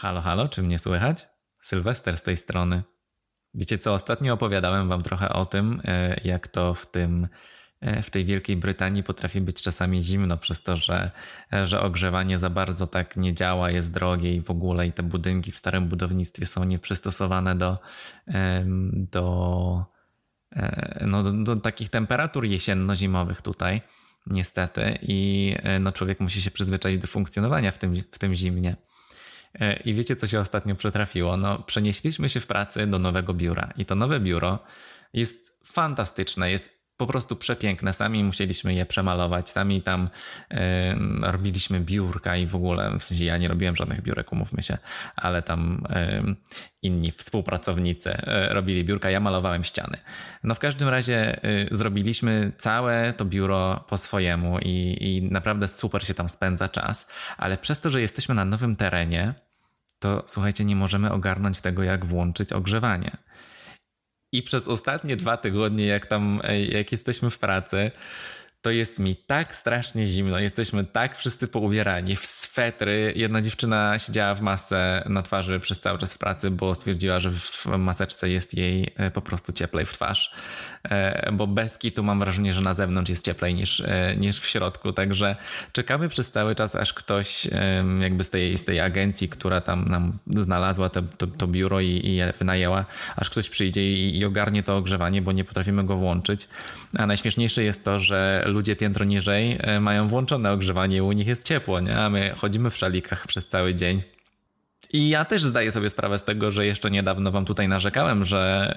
Halo, halo, czy mnie słychać? Sylwester z tej strony. Wiecie co, ostatnio opowiadałem wam trochę o tym, e, jak to w tym e, w tej Wielkiej Brytanii potrafi być czasami zimno przez to, że, e, że ogrzewanie za bardzo tak nie działa, jest drogie i w ogóle i te budynki w starym budownictwie są nieprzystosowane do, do, no, do, do takich temperatur jesienno-zimowych tutaj niestety i no, człowiek musi się przyzwyczaić do funkcjonowania w tym, w tym zimnie. E, I wiecie, co się ostatnio przetrafiło? No, przenieśliśmy się w pracy do nowego biura i to nowe biuro jest fantastyczne, jest po prostu przepiękne. Sami musieliśmy je przemalować, sami tam y, robiliśmy biurka i w ogóle, w sensie ja nie robiłem żadnych biurek, umówmy się, ale tam y, inni współpracownicy y, robili biurka, ja malowałem ściany. No w każdym razie zrobiliśmy całe to biuro po swojemu i, i naprawdę super się tam spędza czas, ale przez to, że jesteśmy na nowym terenie, to słuchajcie, nie możemy ogarnąć tego, jak włączyć ogrzewanie. I przez ostatnie dwa tygodnie, jak tam, jak jesteśmy w pracy, to jest mi tak strasznie zimno. Jesteśmy tak wszyscy poubierani w swetry. Jedna dziewczyna siedziała w masce na twarzy przez cały czas w pracy, bo stwierdziła, że w maseczce jest jej e, po prostu cieplej w twarz. E, bo bez kitu mam wrażenie, że na zewnątrz jest cieplej niż, e, niż w środku. Także czekamy przez cały czas, aż ktoś jakby z tej, z tej agencji, która tam nam znalazła to, to, to biuro i, i je wynajęła, aż ktoś przyjdzie i, i ogarnie to ogrzewanie, bo nie potrafimy go włączyć. A najśmieszniejsze jest to, że ludzie piętro niżej e, mają włączone ogrzewanie, u nich jest ciepło, nie? a my chodzimy w szalikach przez cały dzień. I ja też zdaję sobie sprawę z tego, że jeszcze niedawno wam tutaj narzekałem, że,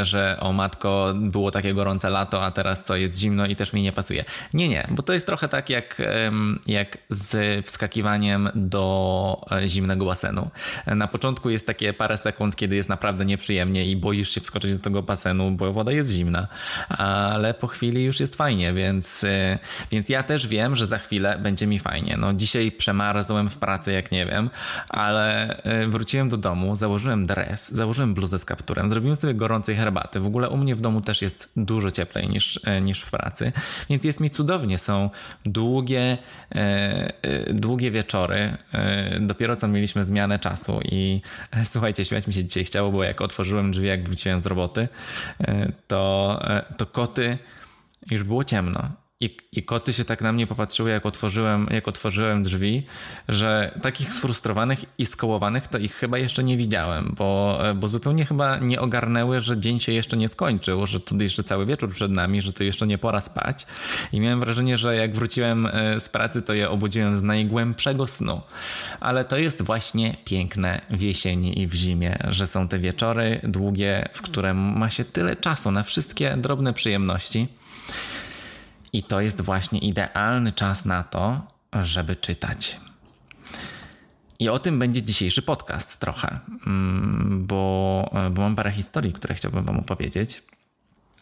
y, że o matko było takie gorące lato, a teraz co jest zimno i też mi nie pasuje. Nie, nie, bo to jest trochę tak jak, jak z wskakiwaniem do e, zimnego basenu. Na początku jest takie parę sekund, kiedy jest naprawdę nieprzyjemnie i boisz się wskoczyć do tego basenu, bo woda jest zimna, ale po chwili już jest fajnie, więc, e, więc ja też wiem, że za chwilę będzie mi fajnie. No dzisiaj przemarzłem w pracy, jak nie wiem, ale E, wróciłem do domu, założyłem dres, założyłem bluzę z kapturem, zrobiłem sobie gorącej herbaty. W ogóle u mnie w domu też jest dużo cieplej niż, e, niż w pracy, więc jest mi cudownie. Są długie, e, długie wieczory. Dopiero co mieliśmy zmianę czasu i słuchajcie, śmiać mi się dzisiaj chciało, bo jak otworzyłem drzwi, jak wróciłem z roboty, to, to koty już było ciemno i, I koty się tak na mnie popatrzyły, jak otworzyłem, jak otworzyłem drzwi, że takich sfrustrowanych i skołowanych to ich chyba jeszcze nie widziałem, bo, bo zupełnie chyba nie ogarnęły, że dzień się jeszcze nie skończył, że to jeszcze cały wieczór przed nami, że to jeszcze nie pora spać. I miałem wrażenie, że jak wróciłem e, z pracy, to je obudziłem z najgłębszego snu. Ale to jest właśnie piękne w jesieni i w zimie, że są te wieczory długie, w które ma się tyle czasu na wszystkie drobne przyjemności. I to jest właśnie idealny czas na to, żeby czytać. I o tym będzie dzisiejszy podcast trochę, mm, bo, bo mam parę historii, które chciałbym Wam opowiedzieć.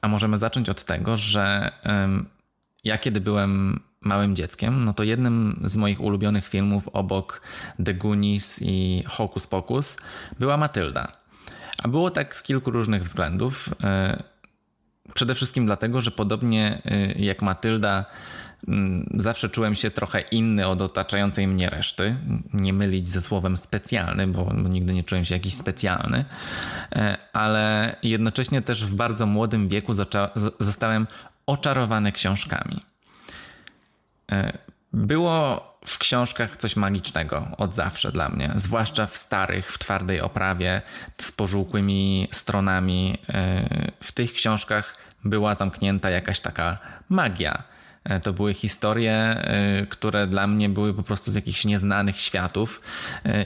A możemy zacząć od tego, że ja kiedy byłem małym dzieckiem, no to jednym z moich ulubionych filmów obok The Goonies i Hocus Pocus była Matylda. A było tak z kilku różnych względów. Przede wszystkim dlatego, że podobnie y, jak Matylda, mm, zawsze czułem się trochę inny od otaczającej mnie reszty. Nie mylić ze słowem specjalny, bo nigdy nie czułem się jakiś specjalny, e, ale jednocześnie też w bardzo młodym wieku zostałem oczarowany książkami. E, było w książkach coś magicznego od zawsze dla mnie, zwłaszcza w starych, w twardej oprawie, z pożółkłymi stronami. E, w tych książkach była zamknięta jakaś taka magia. E, to były historie, e, które dla mnie były po prostu z jakichś nieznanych światów.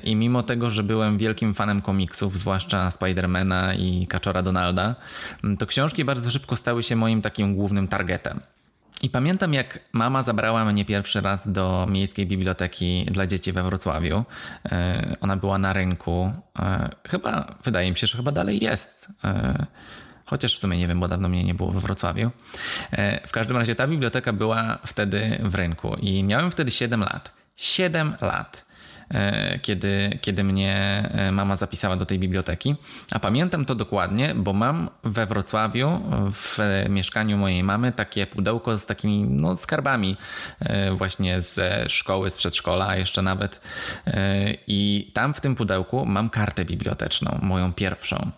I mimo tego, że byłem wielkim fanem komiksów, zwłaszcza Spidermana i Kaczora Donalda, to książki bardzo szybko stały się moim takim głównym targetem. I pamiętam, jak mama zabrała mnie pierwszy raz do miejskiej biblioteki dla dzieci we Wrocławiu. E, ona była na rynku. E, chyba, wydaje mi się, że chyba dalej jest. E, chociaż w sumie nie wiem, bo dawno mnie nie było we Wrocławiu. W każdym razie ta biblioteka była wtedy w rynku i miałem wtedy 7 lat. 7 lat. E, kiedy, kiedy mnie e, mama zapisała do tej biblioteki. A pamiętam to dokładnie, bo mam we Wrocławiu w mieszkaniu mojej mamy takie pudełko z takimi no, skarbami właśnie ze szkoły, z przedszkola, a jeszcze nawet. I tam w tym pudełku mam kartę biblioteczną, moją pierwszą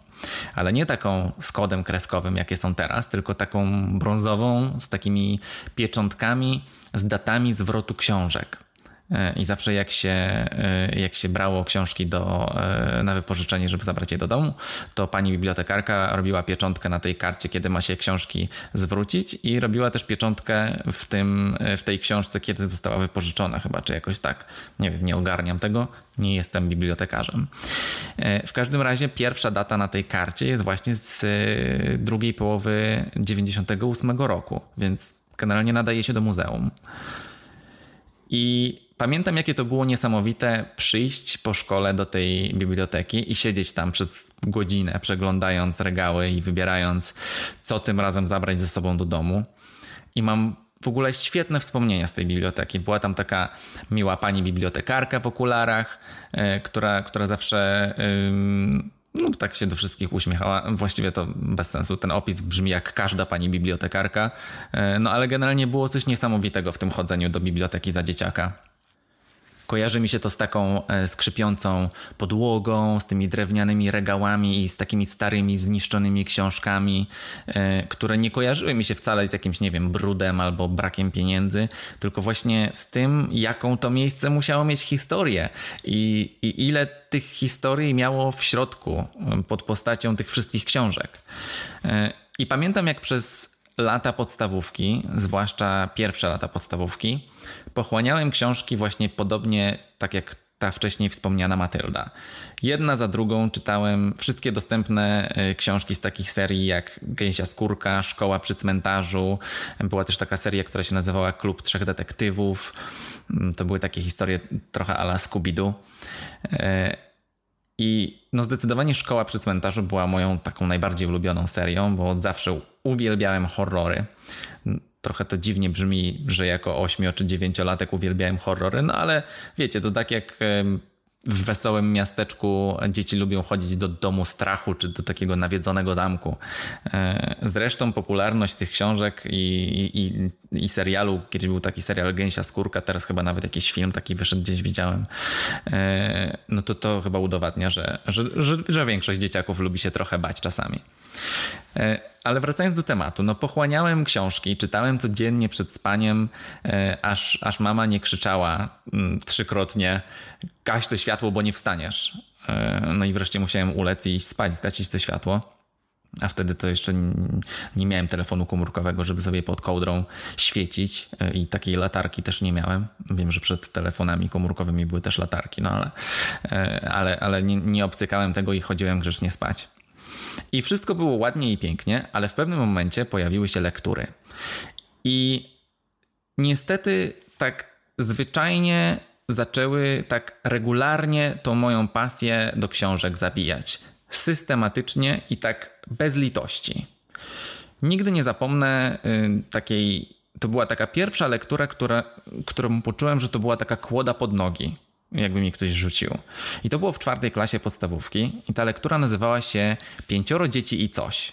ale nie taką z kodem kreskowym, jakie są teraz, tylko taką brązową z takimi pieczątkami, z datami zwrotu książek. E, I zawsze jak się, e, jak się brało książki do, e, na wypożyczenie, żeby zabrać je do domu, to pani bibliotekarka robiła pieczątkę na tej karcie, kiedy ma się książki zwrócić i robiła też pieczątkę w, tym, w tej książce, kiedy została wypożyczona chyba, czy jakoś tak. Nie wiem, nie ogarniam tego, nie jestem bibliotekarzem. W każdym razie pierwsza data na tej karcie jest właśnie z drugiej połowy 98 roku, więc generalnie nadaje się do muzeum. I Pamiętam, jakie to było niesamowite przyjść po szkole do tej biblioteki i siedzieć tam przez godzinę, przeglądając regały i wybierając, co tym razem zabrać ze sobą do domu. I mam w ogóle świetne wspomnienia z tej biblioteki. Była tam taka miła pani bibliotekarka w okularach, yy, która, która zawsze. Yy, no, tak się do wszystkich uśmiechała. Właściwie to bez sensu. Ten opis brzmi jak każda pani bibliotekarka. E, no ale generalnie było coś niesamowitego w tym chodzeniu do biblioteki za dzieciaka. Kojarzy mi się to z taką e, skrzypiącą podłogą, z tymi drewnianymi regałami i z takimi starymi, zniszczonymi książkami, e, które nie kojarzyły mi się wcale z jakimś, nie wiem, brudem albo brakiem pieniędzy, tylko właśnie z tym, jaką to miejsce musiało mieć historię i, i ile tych historii miało w środku e, pod postacią tych wszystkich książek. I pamiętam, jak przez lata podstawówki, zwłaszcza pierwsze lata podstawówki, pochłaniałem książki właśnie podobnie tak jak ta wcześniej wspomniana Matylda. Jedna za drugą czytałem wszystkie dostępne e, książki z takich serii jak Gęsia Skórka, Szkoła przy cmentarzu. Była też taka seria, która się nazywała Klub Trzech Detektywów. Mm, to były takie historie trochę ala Scooby-Doo. I no zdecydowanie Szkoła przy cmentarzu była moją taką najbardziej ulubioną serią, bo od zawsze uwielbiałem horrory. Trochę to dziwnie brzmi, że jako 8 czy 9-latek uwielbiałem horrory, no ale wiecie, to tak jak w wesołym miasteczku dzieci lubią chodzić do domu strachu czy do takiego nawiedzonego zamku. E, zresztą popularność tych książek i, i, i serialu, kiedyś był taki serial Gęsia Skórka, teraz chyba nawet jakiś film taki wyszedł, gdzieś widziałem, e, no to to chyba udowadnia, że, że, że, że większość dzieciaków lubi się trochę bać czasami. E, ale wracając do tematu, no pochłaniałem książki, czytałem codziennie przed spaniem, e, aż, aż mama nie krzyczała mm, trzykrotnie gaś to światło, bo nie wstaniesz. E, no i wreszcie musiałem ulec i iść spać, zgasić to światło. A wtedy to jeszcze nie miałem telefonu komórkowego, żeby sobie pod kołdrą świecić i takiej latarki też nie miałem. Wiem, że przed telefonami komórkowymi były też latarki, no ale, ale, ale nie, nie obcykałem tego i chodziłem grzecznie spać. I wszystko było ładnie i pięknie, ale w pewnym momencie pojawiły się lektury. I niestety tak zwyczajnie zaczęły tak regularnie tą moją pasję do książek zabijać. Systematycznie i tak bez litości. Nigdy nie zapomnę y, takiej. To była taka pierwsza lektura, która, którą poczułem, że to była taka kłoda pod nogi jakby mi ktoś rzucił. I to było w czwartej klasie podstawówki i ta lektura nazywała się Pięcioro dzieci i coś.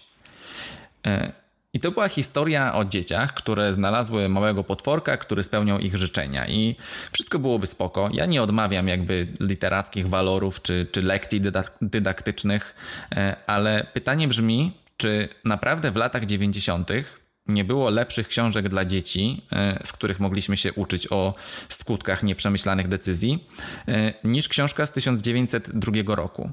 E, I to była historia o dzieciach, które znalazły małego potworka, który spełniał ich życzenia. I wszystko byłoby spoko. Ja nie odmawiam jakby literackich walorów czy, czy lekcji dydaktycznych, e, ale pytanie brzmi, czy naprawdę w latach 90 nie było lepszych książek dla dzieci, e, z których mogliśmy się uczyć o skutkach nieprzemyślanych decyzji, e, niż książka z 1902 roku.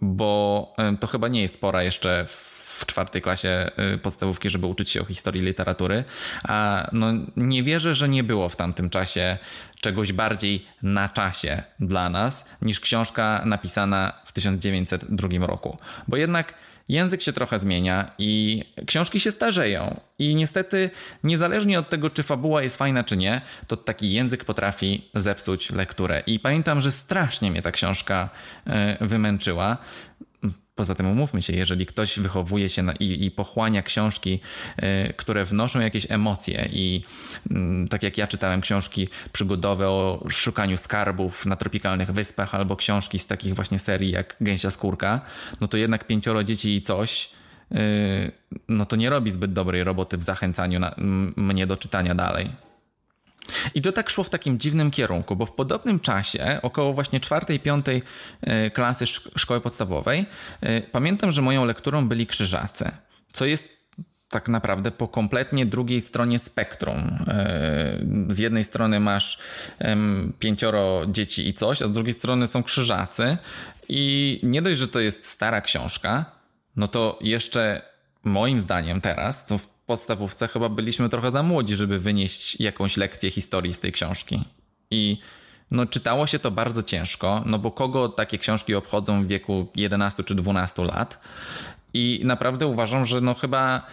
Bo e, to chyba nie jest pora jeszcze w czwartej klasie podstawówki, żeby uczyć się o historii literatury, a no nie wierzę, że nie było w tamtym czasie czegoś bardziej na czasie dla nas niż książka napisana w 1902 roku. Bo jednak język się trochę zmienia i książki się starzeją. I niestety, niezależnie od tego, czy fabuła jest fajna, czy nie, to taki język potrafi zepsuć lekturę. I pamiętam, że strasznie mnie ta książka e, wymęczyła. Poza tym umówmy się, jeżeli ktoś wychowuje się na, i, i, pochłania książki, y, które wnoszą jakieś emocje i y, tak jak ja czytałem książki przygodowe o szukaniu skarbów na tropikalnych wyspach albo książki z takich właśnie serii jak Gęsia Skórka, no to jednak pięcioro dzieci i coś y, no to nie robi zbyt dobrej roboty w zachęcaniu na, mnie do czytania dalej. I to tak szło w takim dziwnym kierunku, bo w podobnym czasie, około właśnie czwartej, piątej e, klasy szkoły podstawowej, e, pamiętam, że moją lekturą byli krzyżacy, co jest tak naprawdę po kompletnie drugiej stronie spektrum. E, z jednej strony masz pięcioro dzieci i coś, a z drugiej strony są krzyżacy. I nie dość, że to jest stara książka, no to jeszcze moim zdaniem teraz, to w podstawówce chyba byliśmy trochę za młodzi, żeby wynieść jakąś lekcję historii z tej książki. I no, czytało się to bardzo ciężko, no bo kogo takie książki obchodzą w wieku 11 czy 12 lat? I naprawdę uważam, że no chyba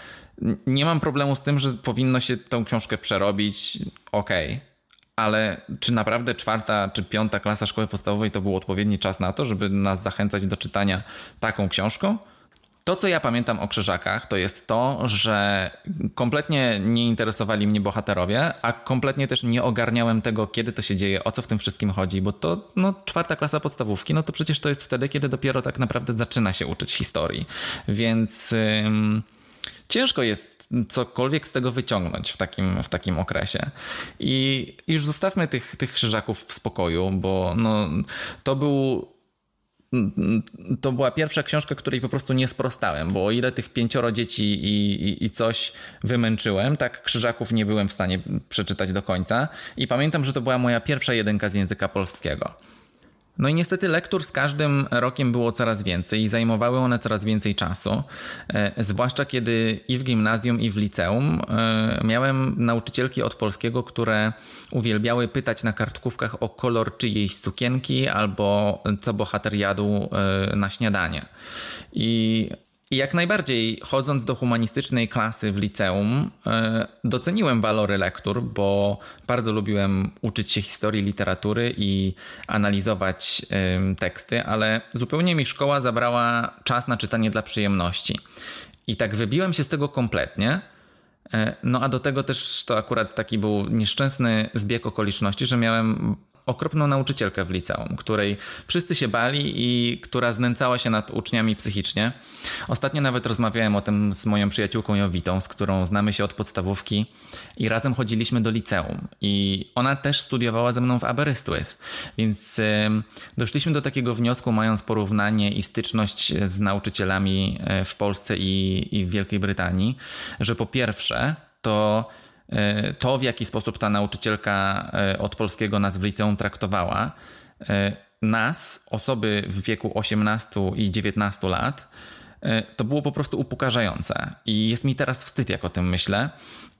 nie mam problemu z tym, że powinno się tą książkę przerobić. Okej. Okay. Ale czy naprawdę czwarta czy piąta klasa szkoły podstawowej to był odpowiedni czas na to, żeby nas zachęcać do czytania taką książką? To, co ja pamiętam o krzyżakach, to jest to, że kompletnie nie interesowali mnie bohaterowie, a kompletnie też nie ogarniałem tego, kiedy to się dzieje, o co w tym wszystkim chodzi, bo to no, czwarta klasa podstawówki, no to przecież to jest wtedy, kiedy dopiero tak naprawdę zaczyna się uczyć historii. Więc ym, ciężko jest cokolwiek z tego wyciągnąć w takim, w takim okresie. I już zostawmy tych, tych krzyżaków w spokoju, bo no, to był to była pierwsza książka, której po prostu nie sprostałem, bo o ile tych pięcioro dzieci i, i, i, coś wymęczyłem, tak krzyżaków nie byłem w stanie przeczytać do końca. I pamiętam, że to była moja pierwsza jedynka z języka polskiego. No i niestety lektur z każdym rokiem było coraz więcej i zajmowały one coraz więcej czasu. E, zwłaszcza kiedy i w gimnazjum, i w liceum e, miałem nauczycielki od polskiego, które uwielbiały pytać na kartkówkach o kolor czyjejś sukienki albo co bohater jadł e, na śniadanie. I i jak najbardziej, chodząc do humanistycznej klasy w liceum, e, doceniłem walory lektur, bo bardzo lubiłem uczyć się historii literatury i analizować teksty, ale zupełnie mi szkoła zabrała czas na czytanie dla przyjemności. I tak wybiłem się z tego kompletnie. E, no a do tego też to akurat taki był nieszczęsny zbieg okoliczności, że miałem okropną nauczycielkę w liceum, której wszyscy się bali i która znęcała się nad uczniami psychicznie. Ostatnio nawet rozmawiałem o tym z moją przyjaciółką Jowitą, z którą znamy się od podstawówki i razem chodziliśmy do liceum. I ona też studiowała ze mną w Aberystwyth, więc doszliśmy do takiego wniosku, mając porównanie i styczność z nauczycielami e, w Polsce i, i w Wielkiej Brytanii, że po pierwsze to to, w jaki sposób ta nauczycielka e, od polskiego nas w liceum traktowała, e, nas, osoby w wieku 18 i 19 lat, to było po prostu upokarzające. I jest mi teraz wstyd, jak o tym myślę.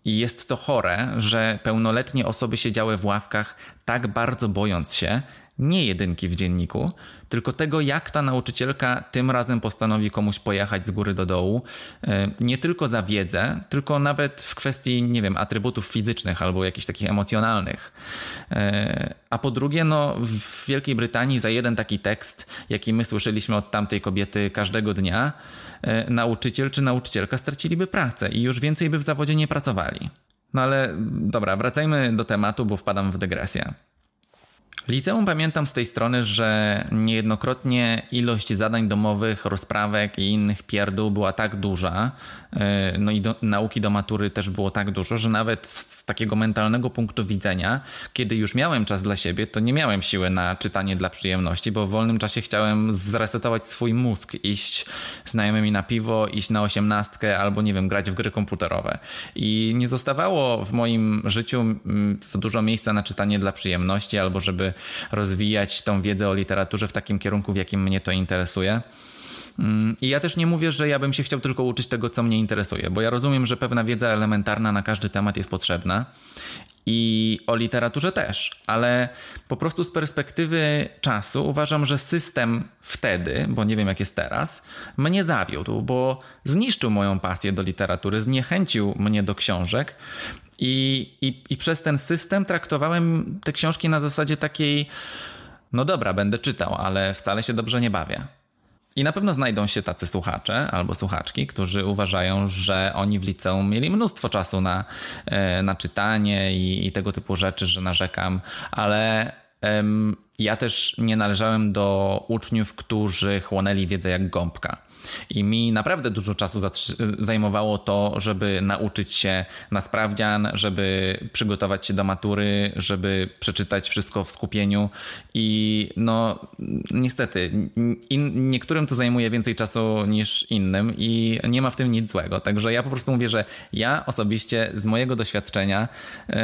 I jest to chore, że pełnoletnie osoby siedziały w ławkach tak bardzo bojąc się, nie jedynki w dzienniku, tylko tego, jak ta nauczycielka tym razem postanowi komuś pojechać z góry do dołu. E, nie tylko za wiedzę, tylko nawet w kwestii, nie wiem, atrybutów fizycznych albo jakichś takich emocjonalnych. E, a po drugie, no, w Wielkiej Brytanii za jeden taki tekst, jaki my słyszeliśmy od tamtej kobiety każdego dnia, e, nauczyciel czy nauczycielka straciliby pracę i już więcej by w zawodzie nie pracowali. No ale dobra, wracajmy do tematu, bo wpadam w dygresję. Liceum pamiętam z tej strony, że niejednokrotnie ilość zadań domowych, rozprawek i innych pierdół była tak duża, e, no i do, nauki do matury też było tak dużo, że nawet z takiego mentalnego punktu widzenia, kiedy już miałem czas dla siebie, to nie miałem siły na czytanie dla przyjemności, bo w wolnym czasie chciałem zresetować swój mózg, iść znajomymi na piwo, iść na osiemnastkę albo nie wiem, grać w gry komputerowe. I nie zostawało w moim życiu mm, za dużo miejsca na czytanie dla przyjemności albo żeby rozwijać tą wiedzę o literaturze w takim kierunku, w jakim mnie to interesuje. Mm, I ja też nie mówię, że ja bym się chciał tylko uczyć tego, co mnie interesuje, bo ja rozumiem, że pewna wiedza elementarna na każdy temat jest potrzebna i o literaturze też, ale po prostu z perspektywy czasu uważam, że system wtedy, bo nie wiem jak jest teraz, mnie zawiódł, bo zniszczył moją pasję do literatury, zniechęcił mnie do książek i, i, i przez ten system traktowałem te książki na zasadzie takiej, no dobra, będę czytał, ale wcale się dobrze nie bawię. I na pewno znajdą się tacy słuchacze albo słuchaczki, którzy uważają, że oni w liceum mieli mnóstwo czasu na, e, na czytanie i, i tego typu rzeczy, że narzekam, ale ja też nie należałem do uczniów, którzy chłonęli wiedzę jak gąbka. I mi naprawdę dużo czasu zajmowało to, żeby nauczyć się na sprawdzian, żeby przygotować się do matury, żeby przeczytać wszystko w skupieniu. I no, niestety, niektórym to zajmuje więcej czasu niż innym, i nie ma w tym nic złego. Także ja po prostu mówię, że ja osobiście z mojego doświadczenia. Yy,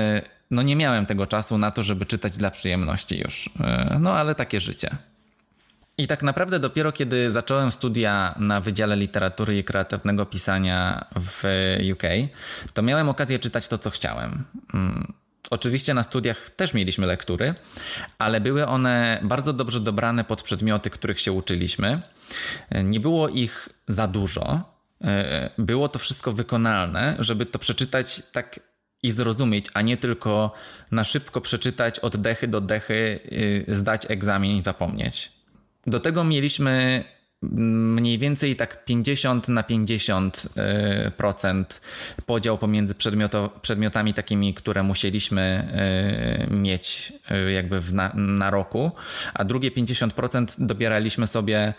no nie miałem tego czasu na to, żeby czytać dla przyjemności już. E, no ale takie życie. I tak naprawdę dopiero kiedy zacząłem studia na Wydziale Literatury i Kreatywnego Pisania w UK, to miałem okazję czytać to, co chciałem. Mm, oczywiście na studiach też mieliśmy lektury, ale były one bardzo dobrze dobrane pod przedmioty, których się uczyliśmy. E, nie było ich za dużo. E, było to wszystko wykonalne, żeby to przeczytać tak i zrozumieć, a nie tylko na szybko przeczytać od dechy do dechy, y, zdać egzamin i zapomnieć. Do tego mieliśmy mniej więcej tak 50 na 50 y, procent podział pomiędzy przedmiotami takimi, które musieliśmy y, mieć y, jakby na, na roku, a drugie 50% dobieraliśmy sobie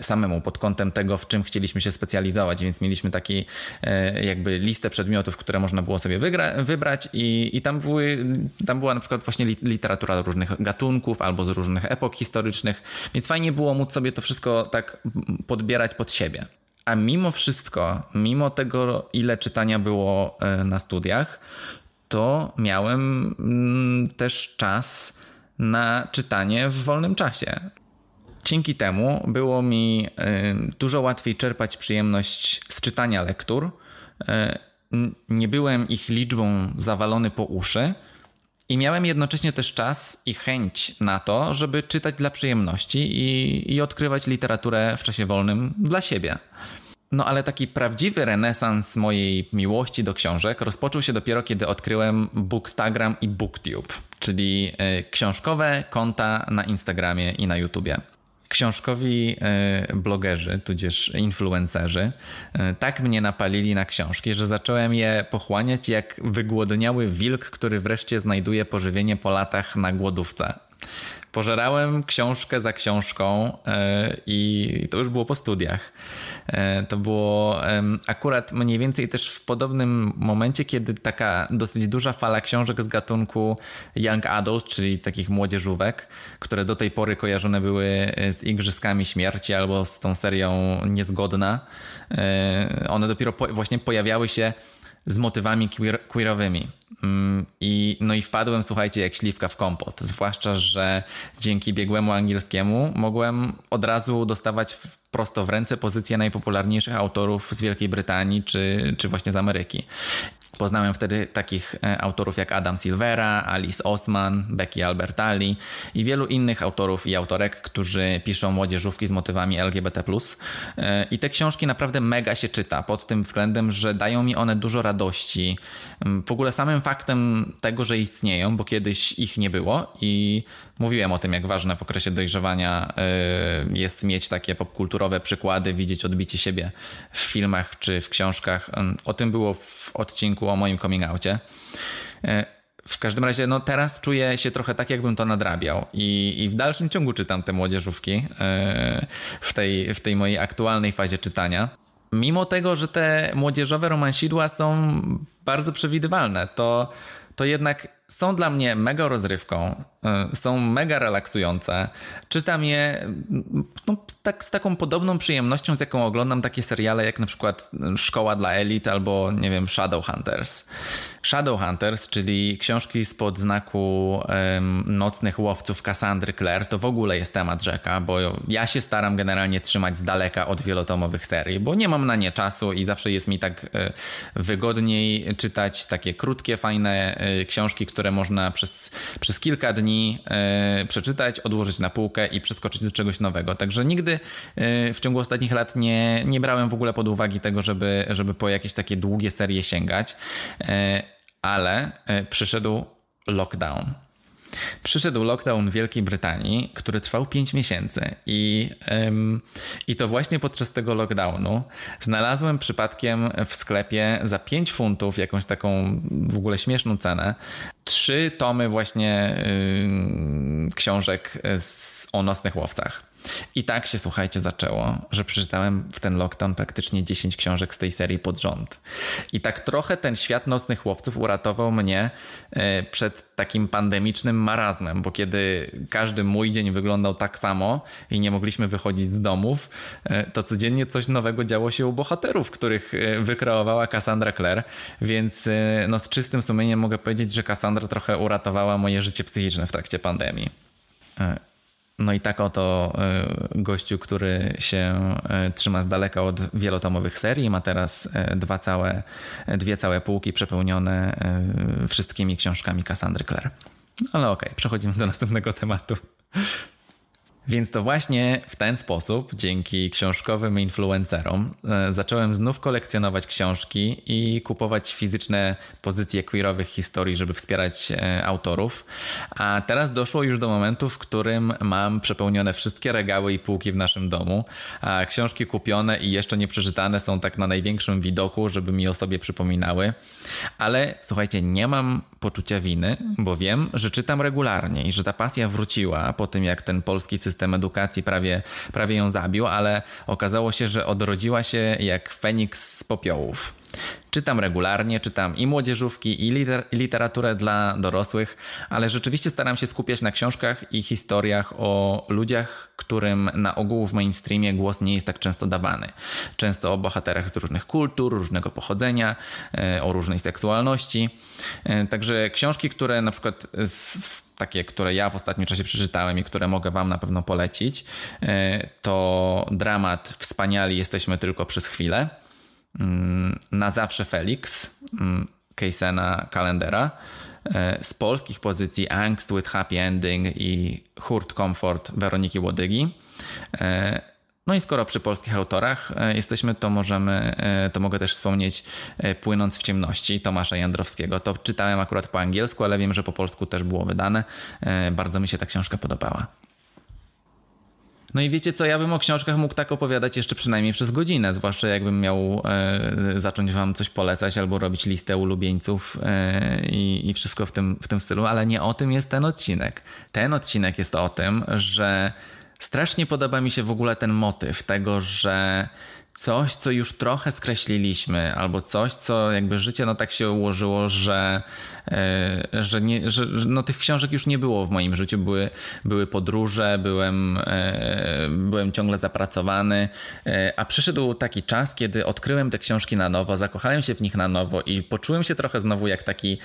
samemu pod kątem tego, w czym chcieliśmy się specjalizować, więc mieliśmy taki jakby listę przedmiotów, które można było sobie wygra, wybrać i, i tam, były, tam była na przykład właśnie literatura różnych gatunków albo z różnych epok historycznych, więc fajnie było móc sobie to wszystko tak podbierać pod siebie. A mimo wszystko, mimo tego, ile czytania było e, na studiach, to miałem mm, też czas na czytanie w wolnym czasie. Dzięki temu było mi e, dużo łatwiej czerpać przyjemność z czytania lektur. E, nie byłem ich liczbą zawalony po uszy i miałem jednocześnie też czas i chęć na to, żeby czytać dla przyjemności i, i odkrywać literaturę w czasie wolnym dla siebie. No ale taki prawdziwy renesans mojej miłości do książek rozpoczął się dopiero kiedy odkryłem Bookstagram i Booktube, czyli e, książkowe konta na Instagramie i na YouTubie książkowi e, blogerzy, tudzież influencerzy, e, tak mnie napalili na książki, że zacząłem je pochłaniać jak wygłodniały wilk, który wreszcie znajduje pożywienie po latach na głodówce. Pożerałem książkę za książką e, i to już było po studiach. E, to było akurat mniej więcej też w podobnym momencie, kiedy taka dosyć duża fala książek z gatunku Young Adult, czyli takich młodzieżówek, które do tej pory kojarzone były z Igrzyskami Śmierci albo z tą serią Niezgodna. E, one dopiero właśnie pojawiały się z motywami queer, queerowymi. Mm, I, no i wpadłem, słuchajcie, jak śliwka w kompot. Zwłaszcza, że dzięki biegłemu angielskiemu mogłem od razu dostawać prosto w ręce pozycje najpopularniejszych autorów z Wielkiej Brytanii czy, czy właśnie z Ameryki. Poznałem wtedy takich e, autorów jak Adam Silvera, Alice Osman, Becky Albertalli i wielu innych autorów i autorek, którzy piszą młodzieżówki z motywami LGBT. E, I te książki naprawdę mega się czyta pod tym względem, że dają mi one dużo radości. W ogóle samym faktem tego, że istnieją, bo kiedyś ich nie było i Mówiłem o tym, jak ważne w okresie dojrzewania y, jest mieć takie popkulturowe przykłady, widzieć odbicie siebie w filmach czy w książkach. O tym było w odcinku o moim coming outie. Y, w każdym razie, no teraz czuję się trochę tak, jakbym to nadrabiał i, i w dalszym ciągu czytam te młodzieżówki y, w tej, w tej mojej aktualnej fazie czytania. Mimo tego, że te młodzieżowe romansidła są bardzo przewidywalne, to, to jednak są dla mnie mega rozrywką, y, są mega relaksujące. Czytam je no, tak z taką podobną przyjemnością, z jaką oglądam takie seriale jak na przykład Szkoła dla Elit albo nie wiem Shadowhunters. Shadowhunters, czyli książki spod znaku um, nocnych łowców Cassandry Clare, to w ogóle jest temat rzeka, bo ja się staram generalnie trzymać z daleka od wielotomowych serii, bo nie mam na nie czasu i zawsze jest mi tak e, wygodniej czytać takie krótkie, fajne książki, które można przez, przez kilka dni e, przeczytać, odłożyć na półkę i przeskoczyć do czegoś nowego. Także nigdy w ciągu ostatnich lat nie, nie brałem w ogóle pod uwagę tego, żeby, żeby po jakieś takie długie serie sięgać ale e, przyszedł lockdown. Przyszedł lockdown w Wielkiej Brytanii, który trwał 5 miesięcy. I, ym, I to właśnie podczas tego lockdownu znalazłem przypadkiem w sklepie za 5 funtów jakąś taką w ogóle śmieszną cenę trzy tomy właśnie yy, książek z, o nocnych łowcach. I tak się, słuchajcie, zaczęło, że przeczytałem w ten lockdown praktycznie 10 książek z tej serii pod rząd. I tak trochę ten świat nocnych łowców uratował mnie e, przed takim pandemicznym marazmem, bo kiedy każdy mój dzień wyglądał tak samo i nie mogliśmy wychodzić z domów, e, to codziennie coś nowego działo się u bohaterów, których e, wykreowała Cassandra Clare, więc no, z czystym sumieniem mogę powiedzieć, że Cassandra trochę uratowała moje życie psychiczne w trakcie pandemii. No i tak oto e, gościu, który się e, trzyma z daleka od wielotomowych serii, ma teraz e, dwa całe, dwie całe półki przepełnione wszystkimi książkami Cassandry Clare. No ale okej, okay, przechodzimy do następnego tematu. Więc to właśnie w ten sposób, dzięki książkowym influencerom, e, zacząłem znów kolekcjonować książki i kupować fizyczne pozycje queerowych historii, żeby wspierać e, autorów. A teraz doszło już do momentu, w którym mam przepełnione wszystkie regały i półki w naszym domu, a książki kupione i jeszcze nie przeczytane są tak na największym widoku, żeby mi o sobie przypominały. Ale słuchajcie, nie mam poczucia winy, bo wiem, że czytam regularnie i że ta pasja wróciła po tym, jak ten polski system edukacji prawie, prawie ją zabił, ale okazało się, że odrodziła się jak Feniks z popiołów. Czytam regularnie, czytam i młodzieżówki, i literaturę dla dorosłych, ale rzeczywiście staram się skupiać na książkach i historiach o ludziach, którym na ogół w mainstreamie głos nie jest tak często dawany. Często o bohaterach z różnych kultur, różnego pochodzenia, e, o różnej seksualności. E, także książki, które na przykład takie, które ja w ostatnim czasie przeczytałem i które mogę Wam na pewno polecić, e, to dramat Wspaniali jesteśmy tylko przez chwilę Mm, na zawsze Felix mm, Keysena Kalendera. E, z polskich pozycji Angst with Happy Ending i Hurt Comfort Weroniki Łodygi. E, no i skoro przy polskich autorach e, jesteśmy, to możemy, to mogę też wspomnieć Płynąc w ciemności Tomasza Jędrowskiego. To czytałem akurat po angielsku, ale wiem, że po polsku też było wydane. Bardzo mi się ta książka podobała. No i wiecie co, ja bym o książkach mógł tak opowiadać jeszcze przynajmniej przez godzinę, zwłaszcza jakbym miał e, zacząć wam coś polecać albo robić listę ulubieńców e, i, i wszystko w tym, w tym stylu, ale nie o tym jest ten odcinek. Ten odcinek jest o tym, że strasznie podoba mi się w ogóle ten motyw tego, że coś, co już trochę skreśliliśmy, albo coś, co jakby życie no tak się ułożyło, że, e, że, nie, że no tych książek już nie było w moim życiu. Były, były podróże, byłem, e, byłem ciągle zapracowany, e, a przyszedł taki czas, kiedy odkryłem te książki na nowo, zakochałem się w nich na nowo i poczułem się trochę znowu jak taki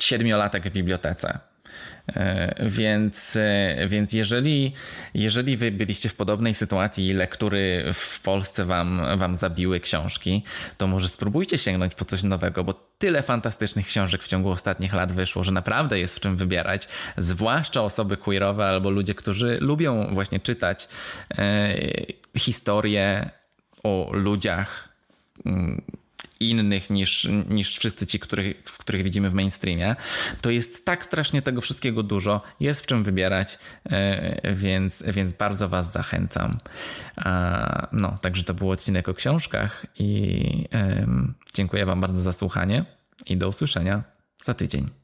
siedmiolatek w bibliotece. E, więc, e, więc jeżeli, jeżeli wy byliście w podobnej sytuacji i lektury w Polsce wam, wam zabiły książki, to może spróbujcie sięgnąć po coś nowego, bo tyle fantastycznych książek w ciągu ostatnich lat wyszło, że naprawdę jest w czym wybierać, zwłaszcza osoby queerowe albo ludzie, którzy lubią właśnie czytać e, historie o ludziach mm, innych niż, niż wszyscy ci, których, których widzimy w mainstreamie, to jest tak strasznie tego wszystkiego dużo, jest w czym wybierać, e, więc, więc bardzo Was zachęcam. No, także to był odcinek o książkach i dziękuję Wam bardzo za słuchanie i do usłyszenia za tydzień.